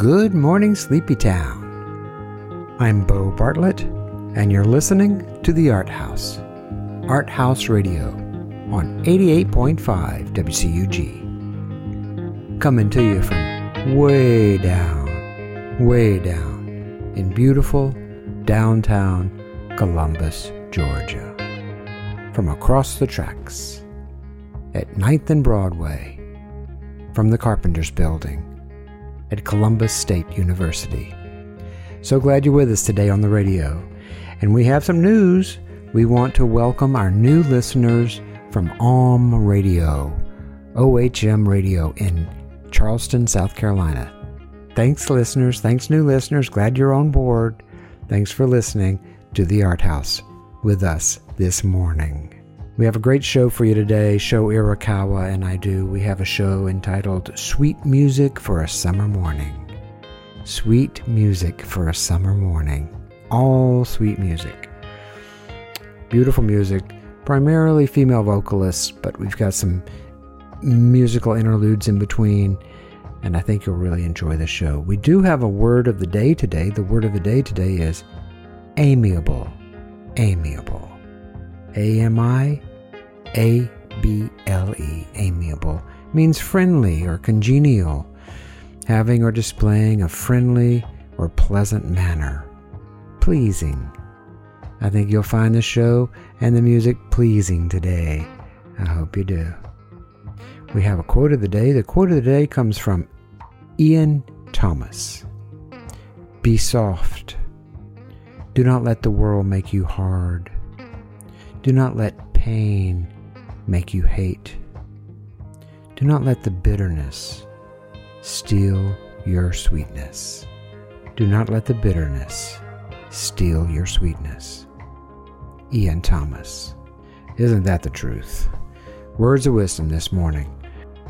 Good Morning Sleepy Town. I'm Bo Bartlett, and you're listening to The Art House, Art House Radio on 88.5 WCUG. Coming to you from way down, way down in beautiful downtown Columbus, Georgia. From across the tracks at 9th and Broadway, from the Carpenters Building at Columbus State University. So glad you're with us today on the radio. And we have some news. We want to welcome our new listeners from OM Radio, OHM Radio in Charleston, South Carolina. Thanks, listeners. Thanks, new listeners. Glad you're on board. Thanks for listening to The Art House with us this morning. We have a great show for you today. Show Irakawa and I do. We have a show entitled Sweet Music for a Summer Morning. Sweet music for a summer morning. All sweet music. Beautiful music, primarily female vocalists, but we've got some musical interludes in between, and I think you'll really enjoy the show. We do have a word of the day today. The word of the day today is amiable. Amiable. A M I A B L E. Amiable means friendly or congenial having or displaying a friendly or pleasant manner. Pleasing. I think you'll find the show and the music pleasing today. I hope you do. We have a quote of the day. The quote of the day comes from Ian Thomas Be soft. Do not let the world make you hard. Do not let pain make you hate. Do not let the bitterness steal your sweetness. Do not let the bitterness steal your sweetness. Ian Thomas. Isn't that the truth? Words of wisdom this morning.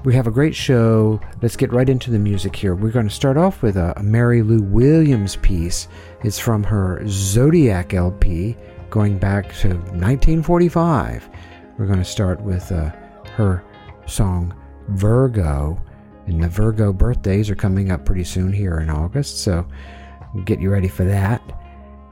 We have a great show. Let's get right into the music here. We're going to start off with a, Mary Lou Williams piece. It's from her Zodiac LP going back to 1945. We're going to start with uh, her song Virgo and the Virgo birthdays are coming up pretty soon here in August, so get you ready for that.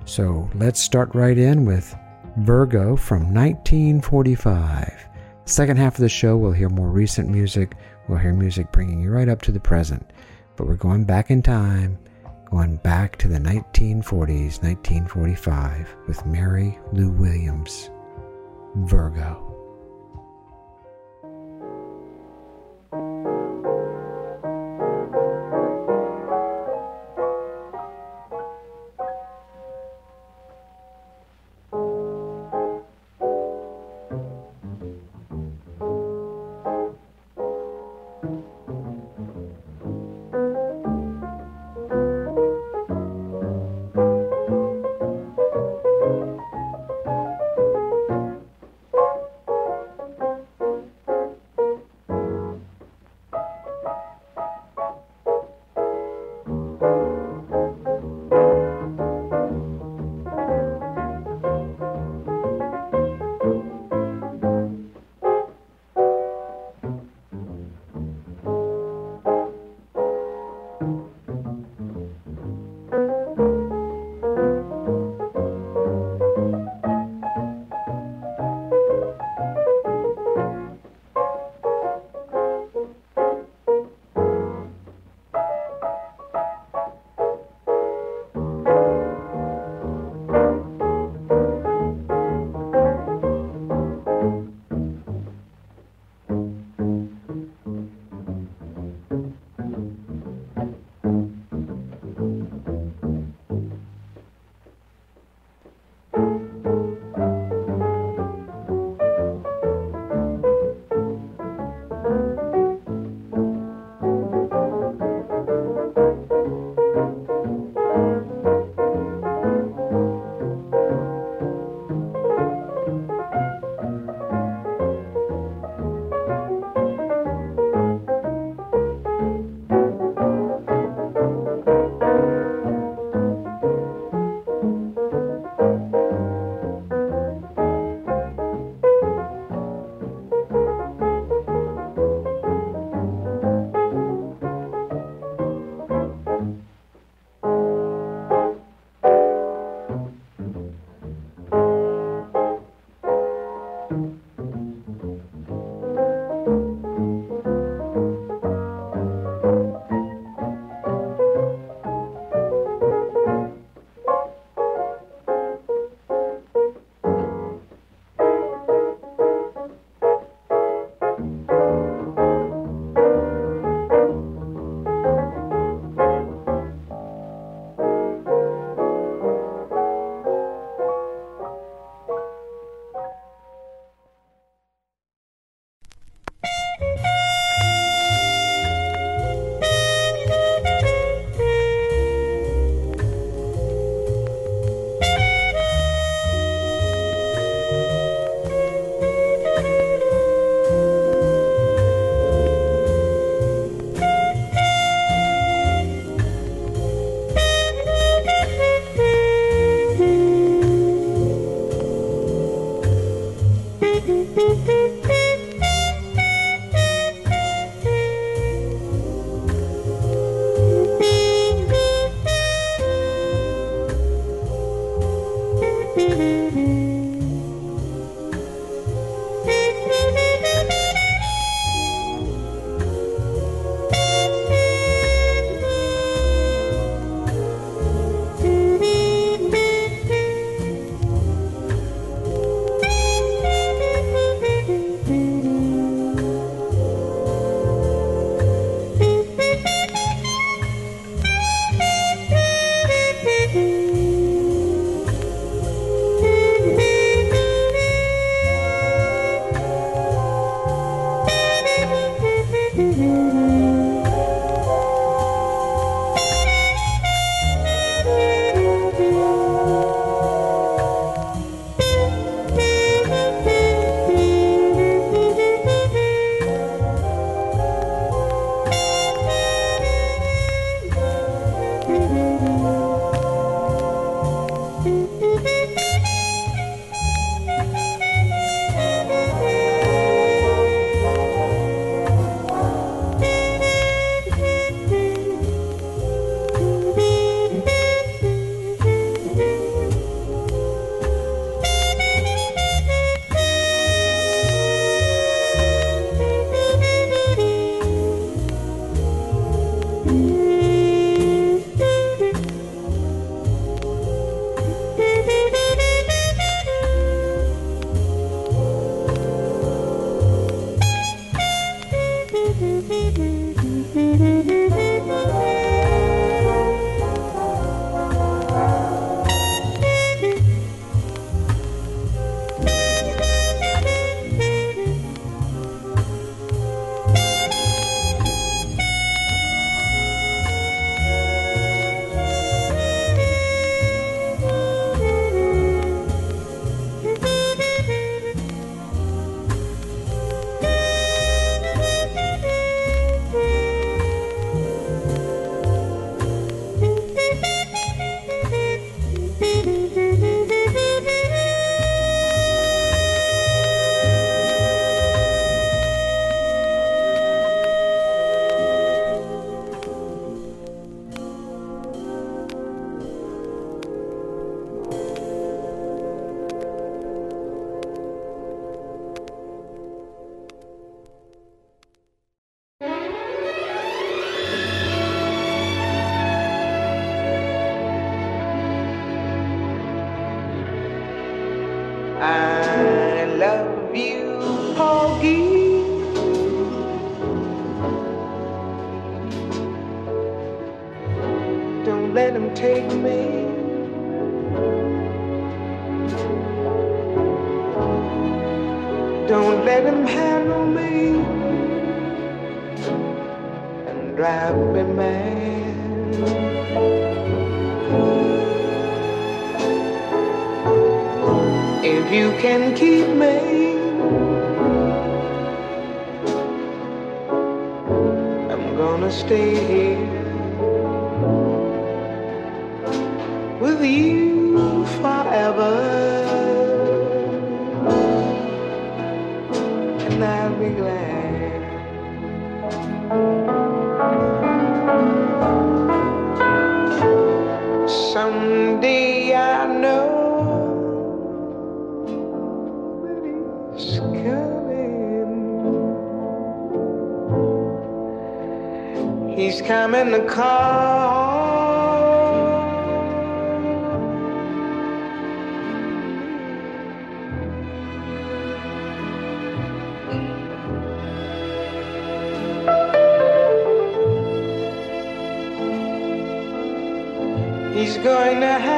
So let's start right in with Virgo from 1945. Second half of the show, we'll hear more recent music. We'll hear music bringing you right up to the present. But we're going back in time, going back to the 1940s, 1945, with Mary Lou Williams. Virgo. drive me mad. If you can keep me, I'm gonna stay here. In the car. He's going to have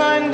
It's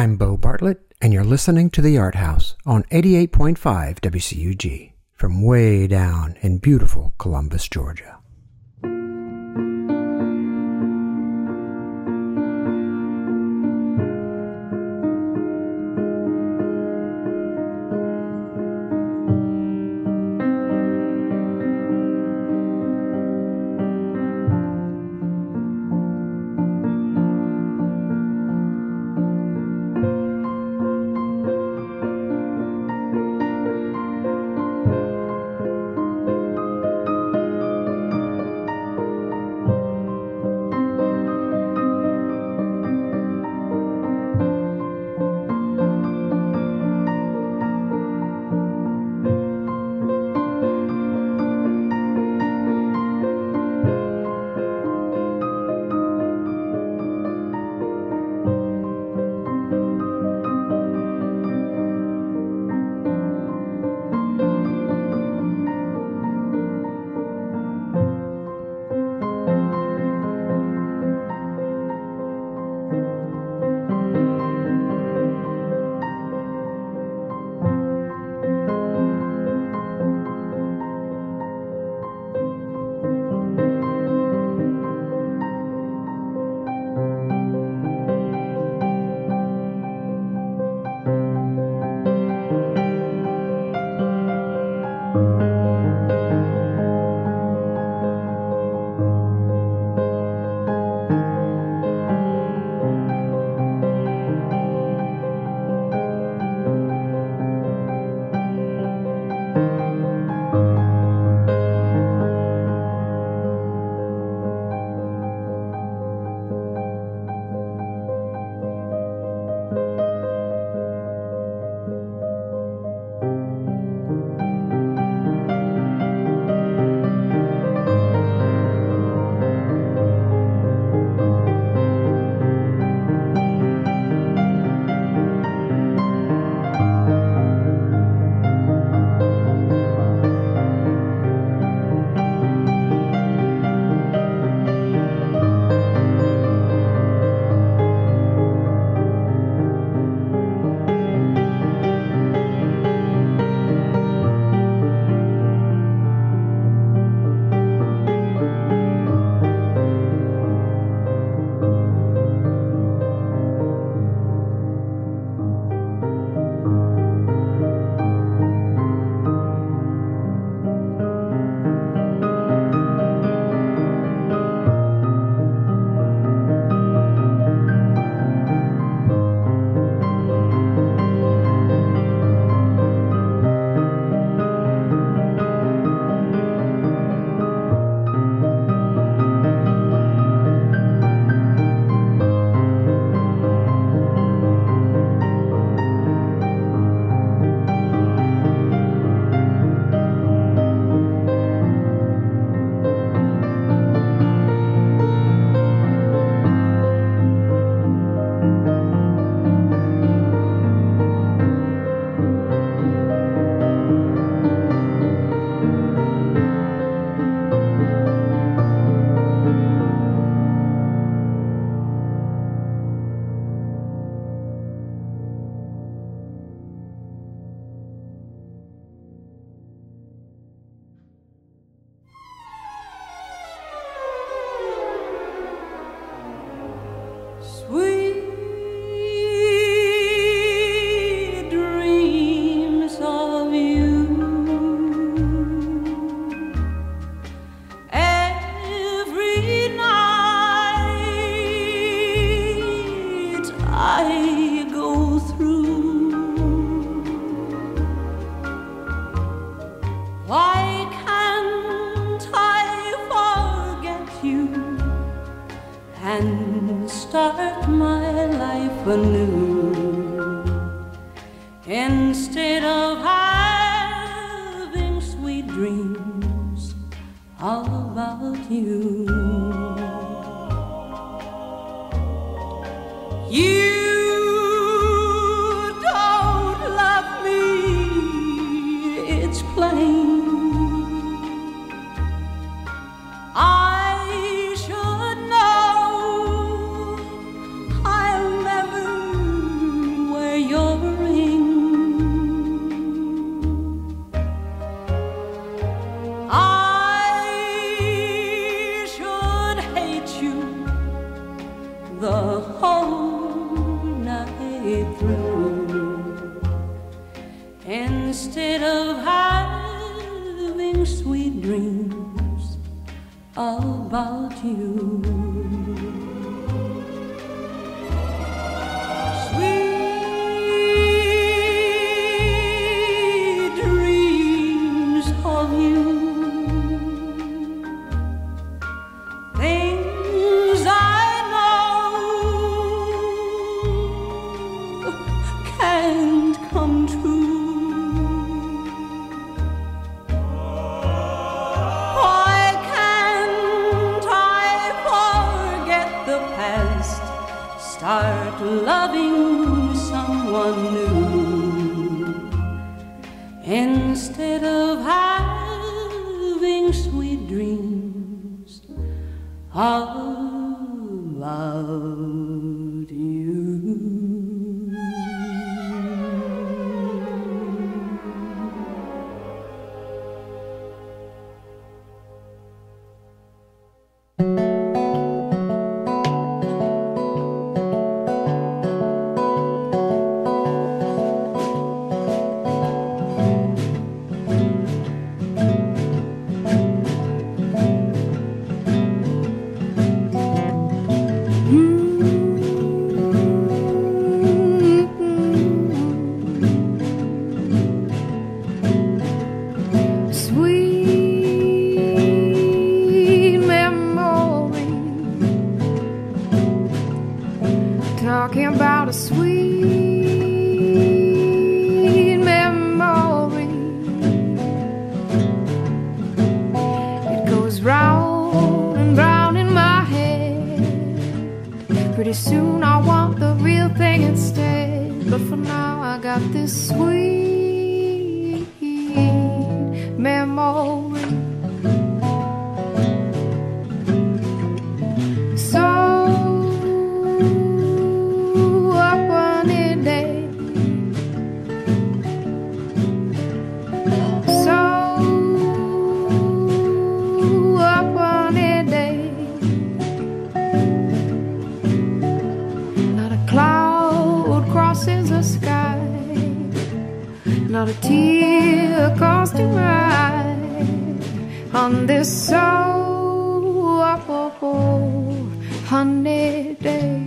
I'm Bo Bartlett, and you're listening to The Art House on 88.5 WCUG from way down in beautiful Columbus, Georgia. someone new. Instead of having sweet dreams of honey day.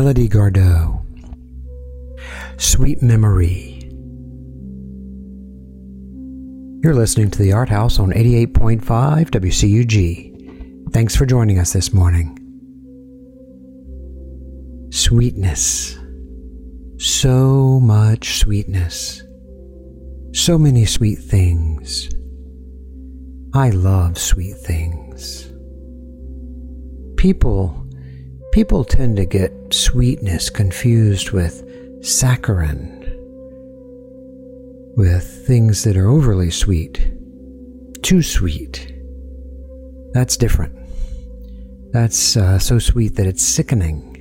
Melody Gardot. Sweet Memory. You're listening to the Art House on 88.5 WCUG. Thanks for joining us this morning. Sweetness. So much sweetness. So many sweet things. I love sweet things. People People tend to get sweetness confused with saccharin, with things that are overly sweet, too sweet. That's different. That's uh, so sweet that it's sickening.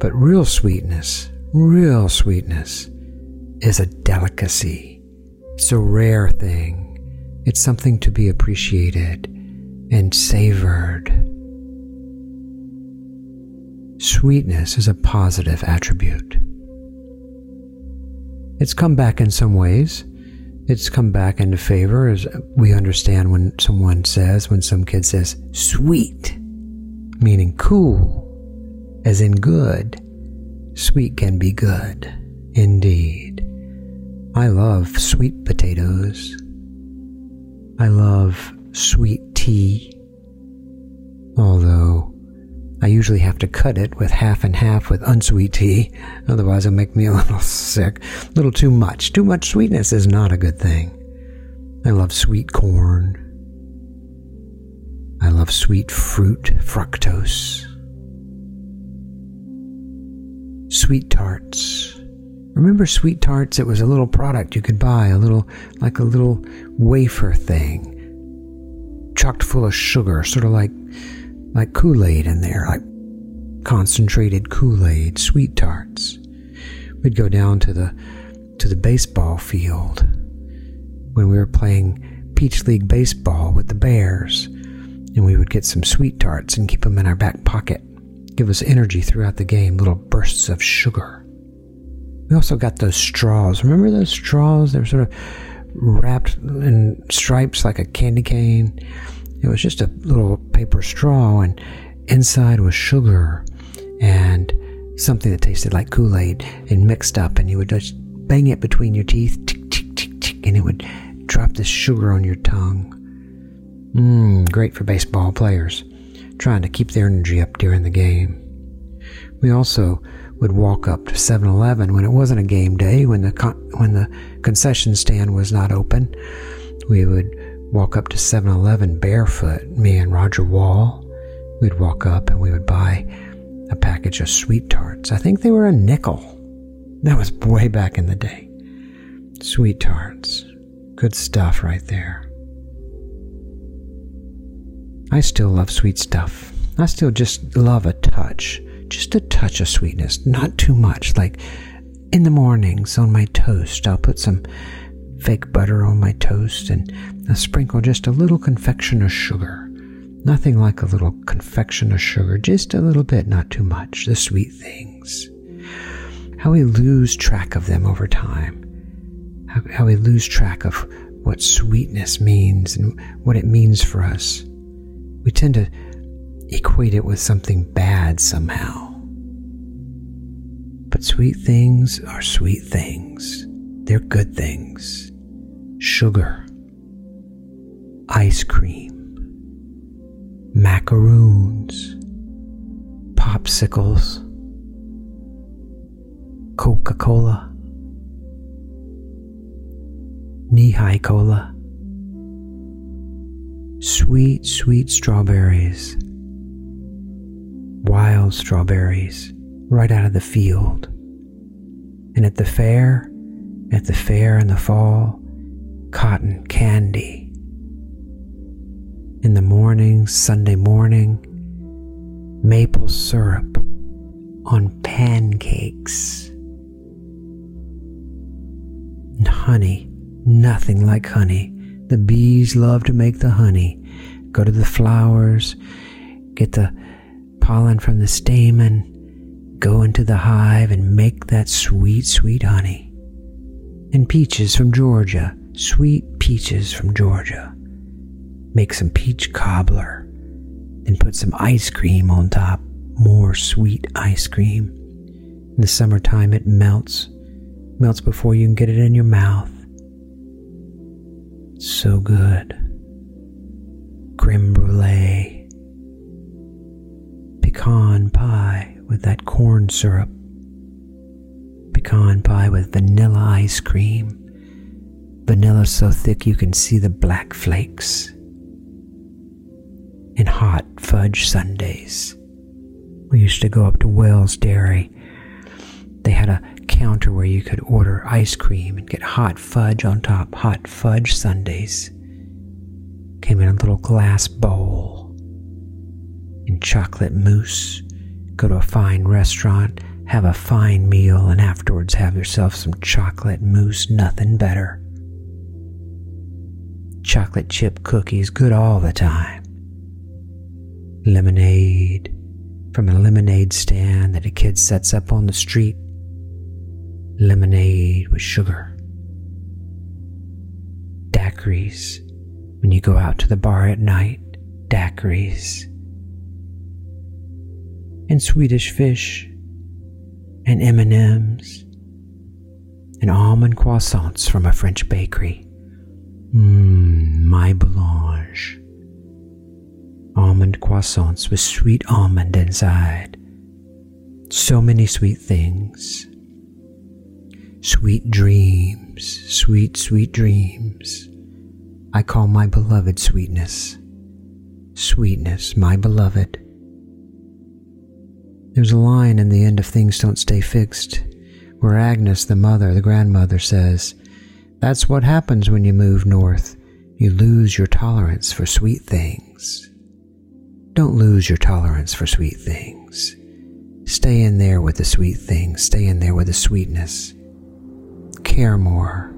But real sweetness, real sweetness, is a delicacy. It's a rare thing. It's something to be appreciated and savored. Sweetness is a positive attribute. It's come back in some ways. It's come back into favor as we understand when someone says, when some kid says, sweet, meaning cool, as in good. Sweet can be good, indeed. I love sweet potatoes. I love sweet tea, although I usually have to cut it with half and half with unsweet tea, otherwise it'll make me a little sick. A little too much. Too much sweetness is not a good thing. I love sweet corn. I love sweet fruit, fructose. Sweet tarts. Remember sweet tarts? It was a little product you could buy, a little, like a little wafer thing, chocked full of sugar, sort of like like Kool Aid in there, like concentrated Kool Aid, sweet tarts. We'd go down to the to the baseball field when we were playing Peach League baseball with the Bears, and we would get some sweet tarts and keep them in our back pocket. Give us energy throughout the game, little bursts of sugar. We also got those straws. Remember those straws? They were sort of wrapped in stripes like a candy cane. It was just a little paper straw, and inside was sugar and something that tasted like Kool Aid and mixed up, and you would just bang it between your teeth, tick, tick, tick, tick, and it would drop this sugar on your tongue. Mmm, great for baseball players trying to keep their energy up during the game. We also would walk up to 7-Eleven when it wasn't a game day, when the con- when the concession stand was not open. We would walk up to 7-Eleven barefoot, me and Roger Wall. We'd walk up and we would buy a package of sweet tarts. I think they were a nickel. That was way back in the day. Sweet tarts. Good stuff right there. I still love sweet stuff. I still just love a touch. Just a touch of sweetness, not too much. Like in the mornings on my toast, I'll put some fake butter on my toast and I'll sprinkle just a little confection of sugar. Nothing like a little confection of sugar, just a little bit, not too much. The sweet things. How we lose track of them over time. How, how we lose track of what sweetness means and what it means for us. We tend to equate it with something bad somehow. But sweet things are sweet things. They're good things. Sugar, ice cream, macaroons, popsicles, Coca Cola, knee cola, sweet, sweet strawberries, wild strawberries right out of the field. And at the fair, at the fair in the fall, cotton candy. In the morning, Sunday morning, maple syrup on pancakes. And honey, nothing like honey. The bees love to make the honey. Go to the flowers, get the pollen from the stamen, go into the hive and make that sweet, sweet honey. And peaches from Georgia, sweet peaches from Georgia. Make some peach cobbler, and put some ice cream on top, more sweet ice cream. In the summertime, it melts, melts before you can get it in your mouth. So good. Creme brulee, pecan pie with that corn syrup, pecan pie with vanilla ice cream, vanilla so thick you can see the black flakes, and hot fudge sundaes. We used to go up to Wells Dairy. They had a counter where you could order ice cream and get hot fudge on top, hot fudge sundaes. Came in a little glass bowl. And chocolate mousse. Go to a fine restaurant, have a fine meal, and afterwards have yourself some chocolate mousse, nothing better. Chocolate chip cookies, good all the time. Lemonade from a lemonade stand that a kid sets up on the street lemonade with sugar. Daiquiris when you go out to the bar at night, daiquiris. And Swedish fish and M&Ms and almond croissants from a French bakery. Mmm, my blanche. Almond croissants with sweet almond inside. So many sweet things Sweet dreams, sweet, sweet dreams. I call my beloved sweetness. Sweetness, my beloved. There's a line in the end of Things Don't Stay Fixed where Agnes, the mother, the grandmother, says, That's what happens when you move north. You lose your tolerance for sweet things. Don't lose your tolerance for sweet things. Stay in there with the sweet things. Stay in there with the sweetness care more,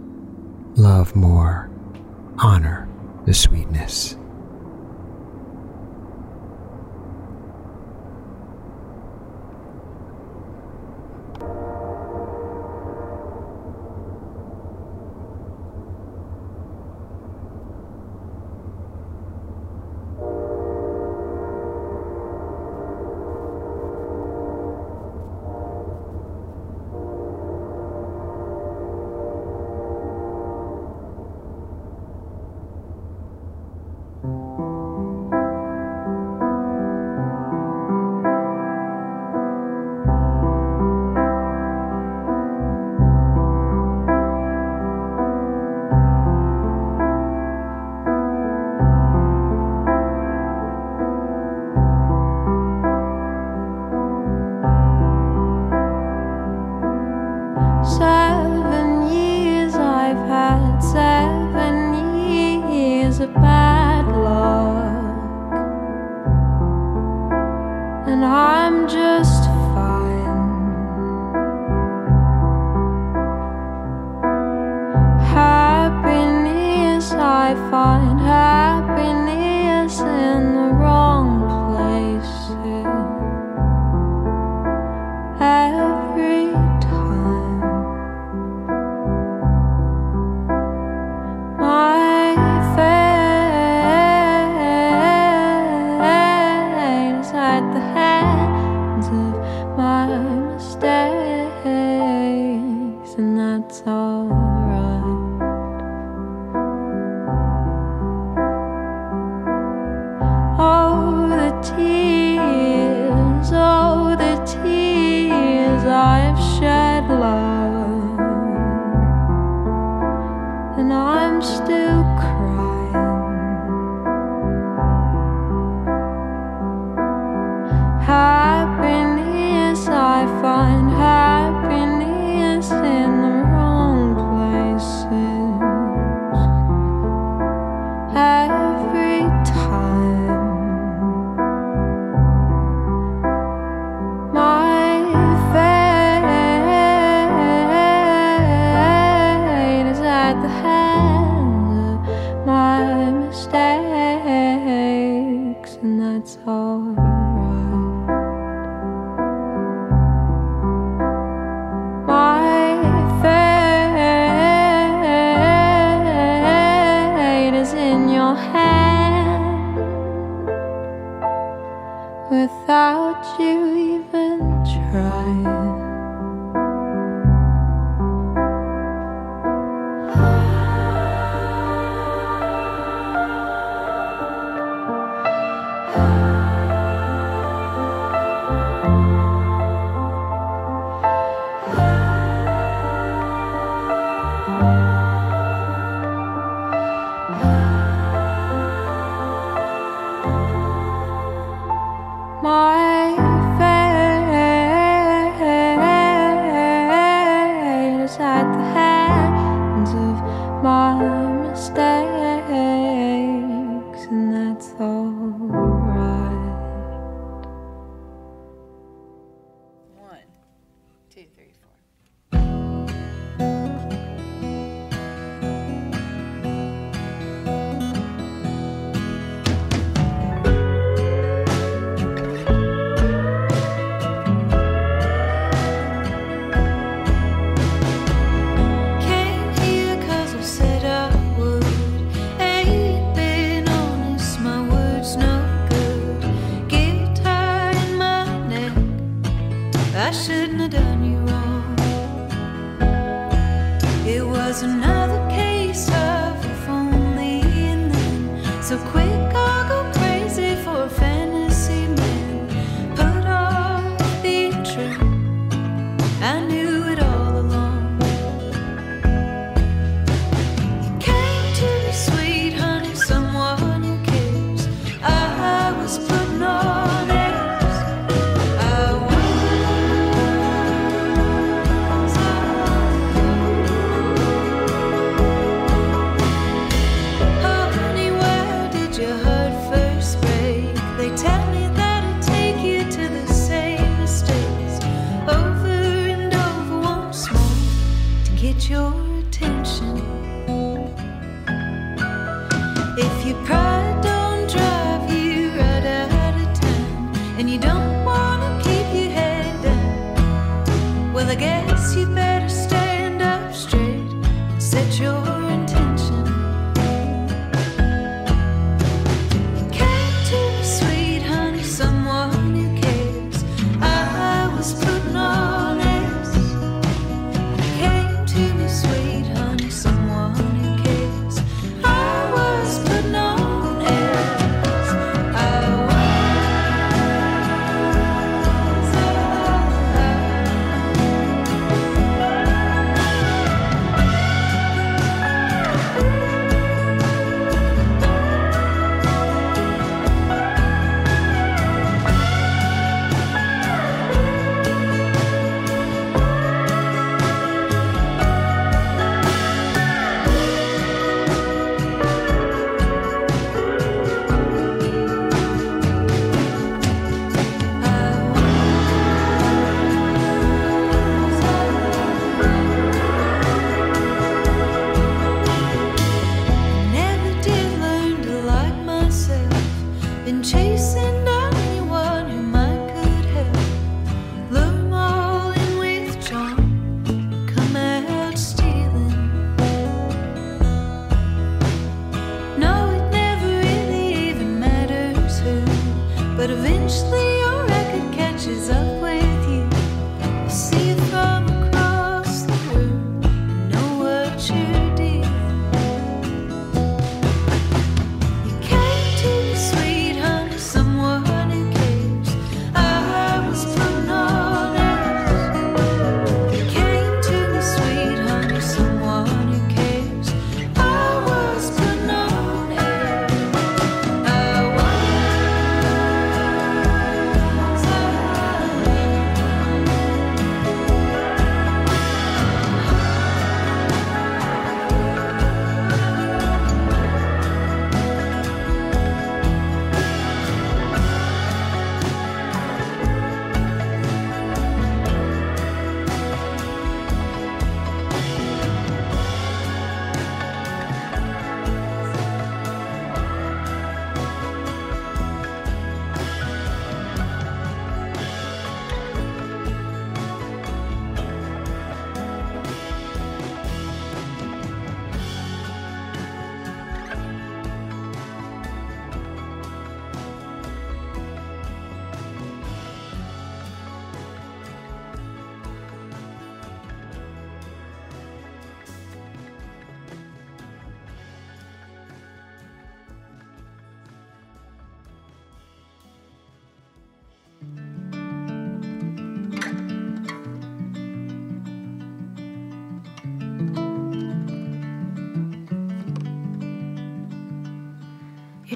love more, honor the sweetness. Happy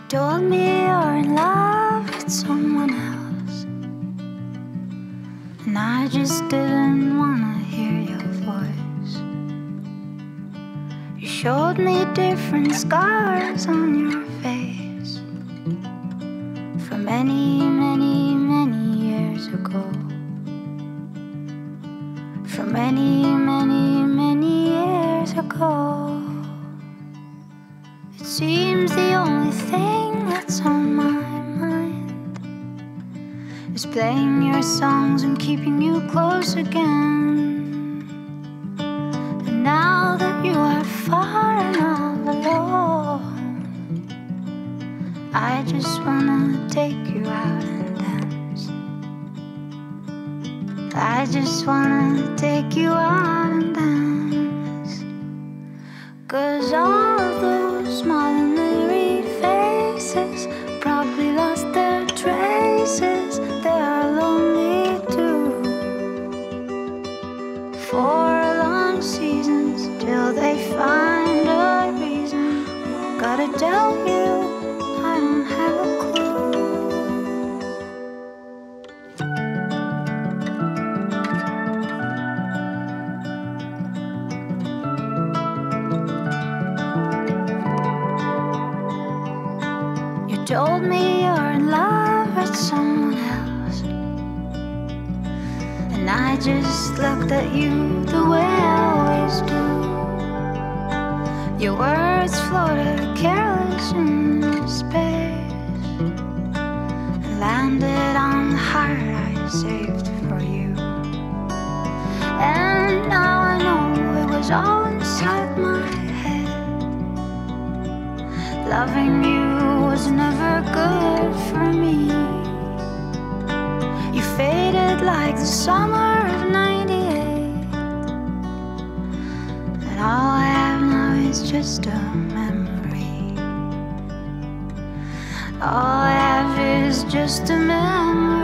told me you're in love with someone else. And I just didn't wanna hear your voice. You showed me different scars on your face from many, told me you're in love with someone else. And I just looked at you the way I always do. Your words floated careless in space and landed on the heart I saved for you. And now I know it was all inside my head. Loving you was never good for me. You faded like the summer of 98. And all I have now is just a memory. All I have is just a memory.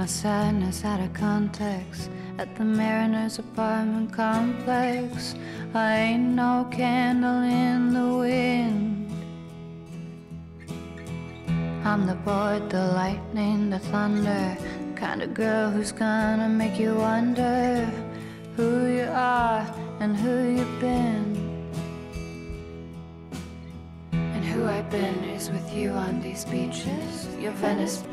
My sadness out of context at the Mariner's apartment complex. I ain't no candle in the wind. I'm the board, the lightning, the thunder. Kind of girl who's gonna make you wonder who you are and who you've been. Who I've been is with you on these beaches. Your Venice,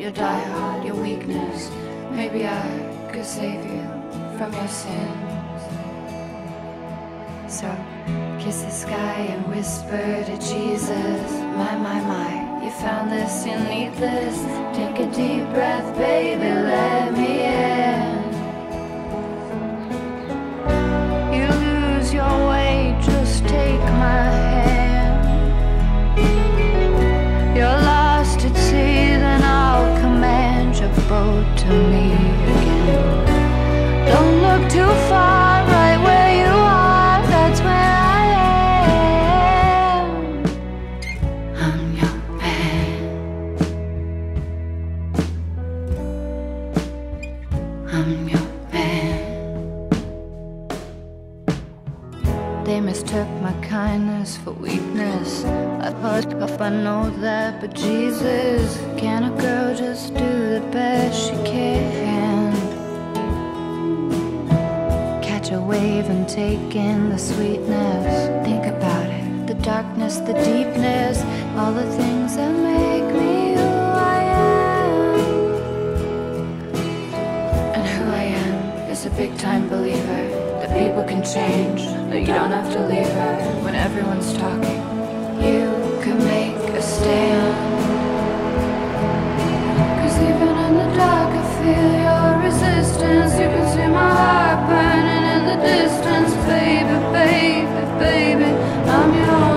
your diehard, your weakness. Maybe I could save you from your sins. So kiss the sky and whisper to Jesus. My, my, my, you found this, you need this. Take a deep breath, baby, let me in. I know that, but Jesus, can a girl just do the best she can? Catch a wave and take in the sweetness. Think about it the darkness, the deepness, all the things that make me who I am. And who I am is a big time believer that people can change, that you don't have to leave her when everyone's talking. You can make a stand. Cause even in the dark, I feel your resistance. You can see my heart burning in the distance, baby, baby, baby. I'm your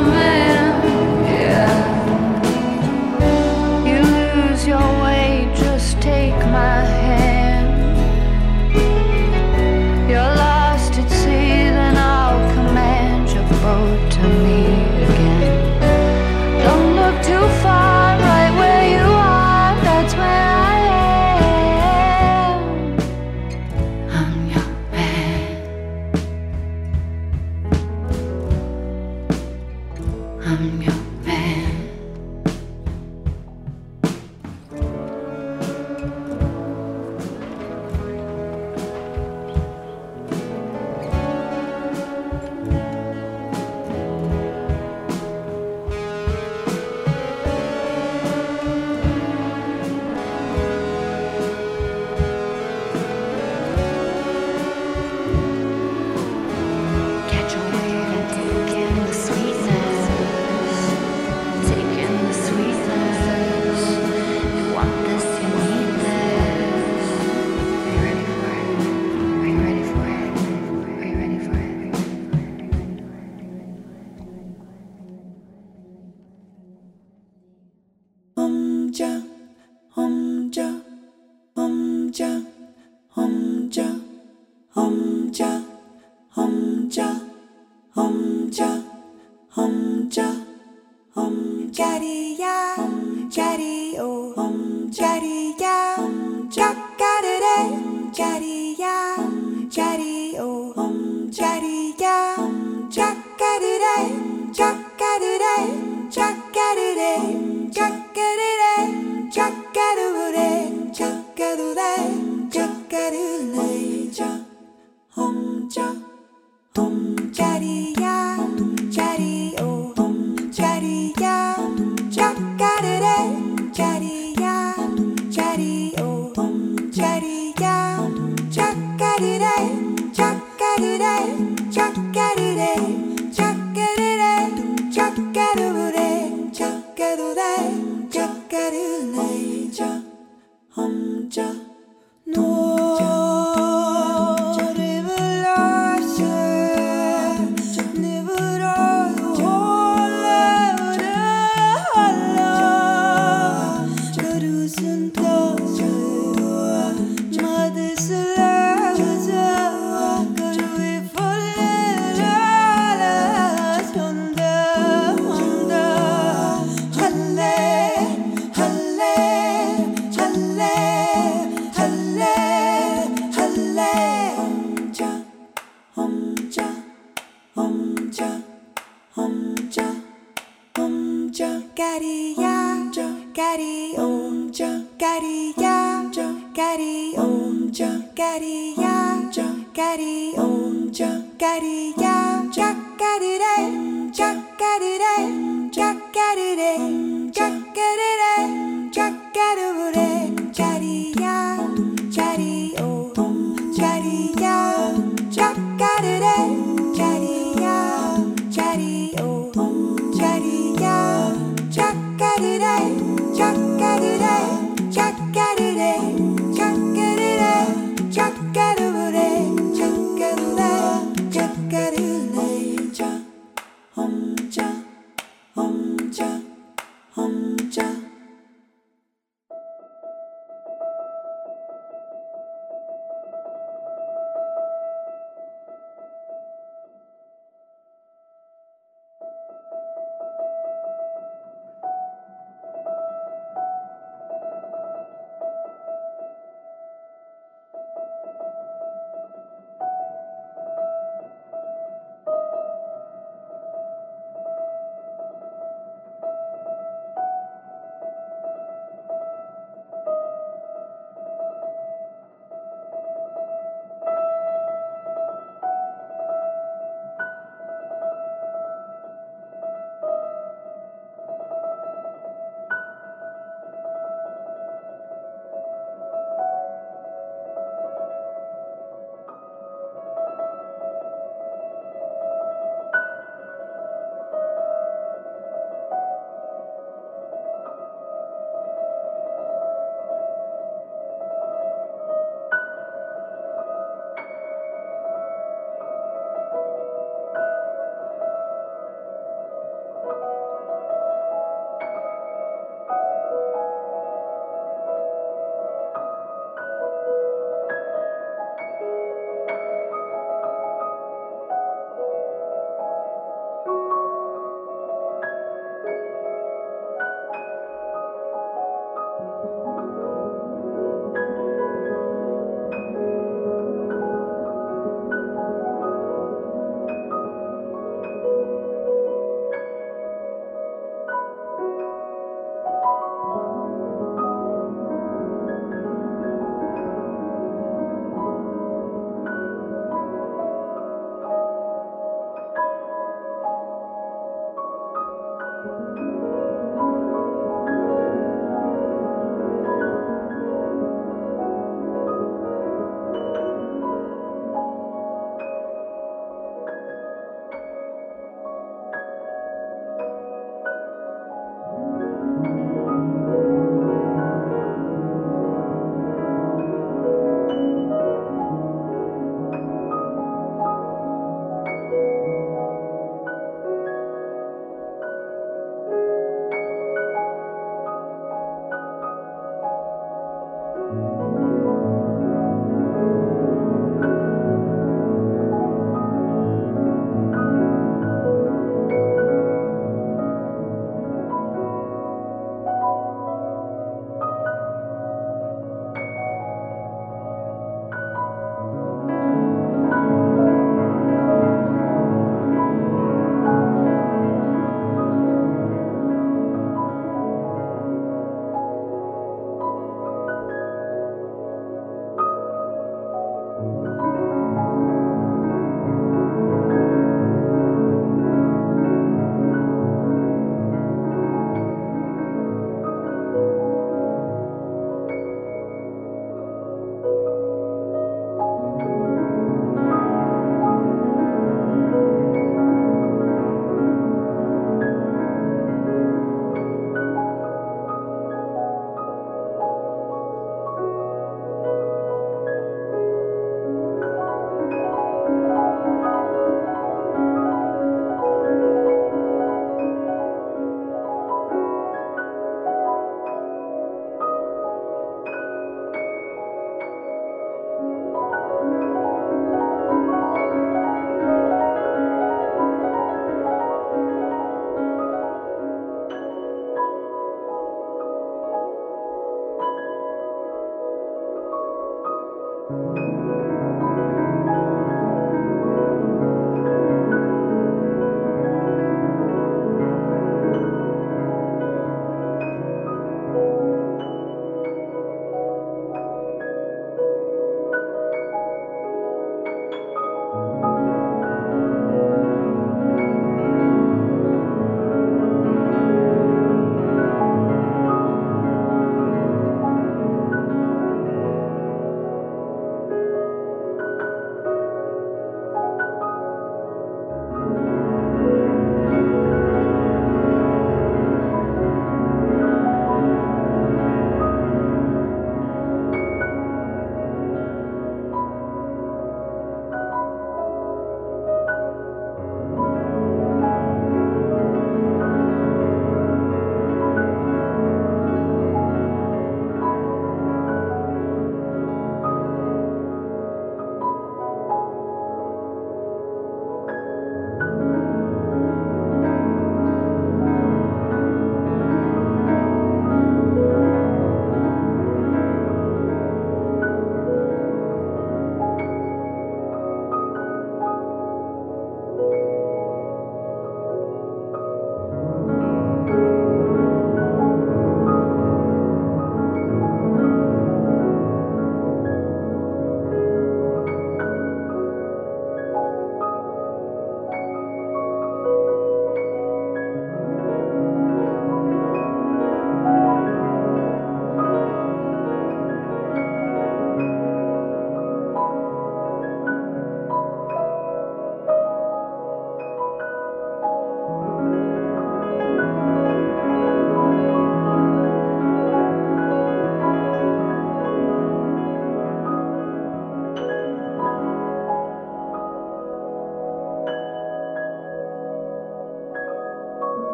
동 Música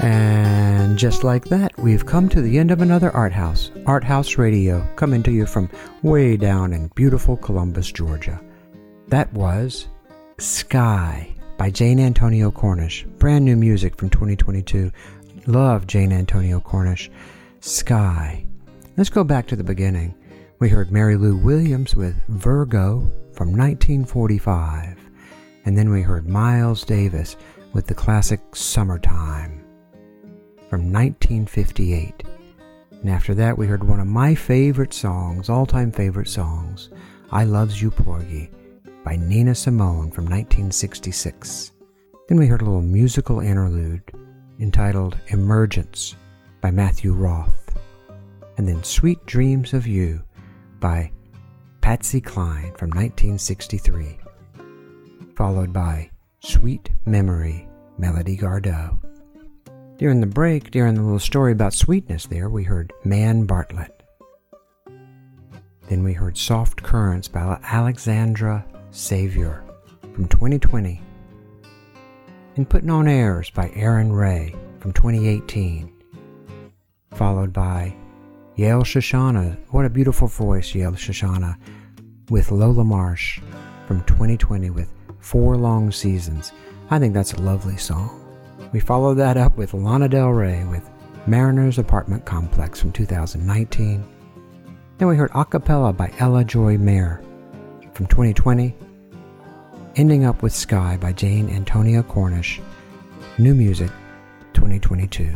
And just like that, we've come to the end of another Art House. Art House Radio, coming to you from way down in beautiful Columbus, Georgia. That was Sky by Jane Antonio Cornish. Brand new music from 2022. Love Jane Antonio Cornish. Sky. Let's go back to the beginning. We heard Mary Lou Williams with Virgo from 1945. And then we heard Miles Davis with the classic Summertime from 1958. And after that, we heard one of my favorite songs, all time favorite songs, I Loves You Porgy, by Nina Simone from 1966. Then we heard a little musical interlude entitled Emergence by Matthew Roth. And then Sweet Dreams of You by Patsy Cline from 1963. Followed by Sweet Memory, Melody Gardot. During the break, during the little story about sweetness there, we heard Man Bartlett. Then we heard Soft Currents by Alexandra Savior from 2020. And Putting on Airs by Aaron Ray from 2018. Followed by Yael Shoshana. What a beautiful voice, Yael Shoshana, with Lola Marsh from 2020 with Four Long Seasons. I think that's a lovely song. We followed that up with Lana Del Rey with Mariner's Apartment Complex from 2019. Then we heard Acapella by Ella Joy Mayer from 2020. Ending up with Sky by Jane Antonia Cornish. New music 2022.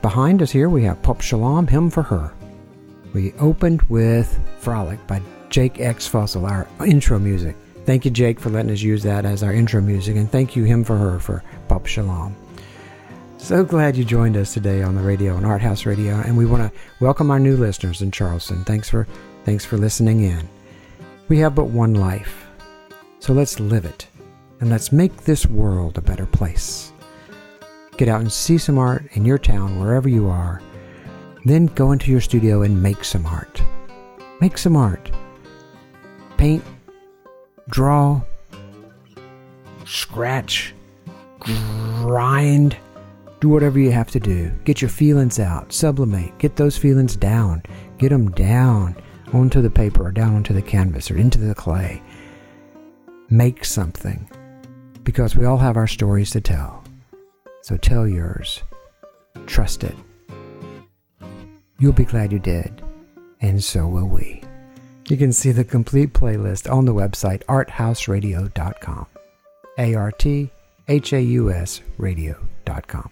Behind us here we have Pop Shalom, Hymn for Her. We opened with Frolic by Jake X Fossil, our intro music. Thank you, Jake, for letting us use that as our intro music, and thank you, Him for Her, for Pop Shalom. So glad you joined us today on the radio on Art House Radio, and we want to welcome our new listeners in Charleston. Thanks for thanks for listening in. We have but one life, so let's live it, and let's make this world a better place. Get out and see some art in your town, wherever you are. Then go into your studio and make some art. Make some art. Paint, draw, scratch, grind, do whatever you have to do. Get your feelings out, sublimate, get those feelings down, get them down onto the paper or down onto the canvas or into the clay. Make something because we all have our stories to tell. So tell yours. Trust it. You'll be glad you did, and so will we. You can see the complete playlist on the website arthausradio.com. A R T H A U S radio.com.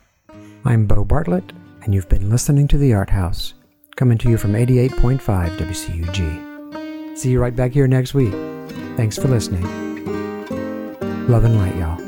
I'm Bo Bartlett, and you've been listening to The Art House, coming to you from 88.5 WCUG. See you right back here next week. Thanks for listening. Love and light, y'all.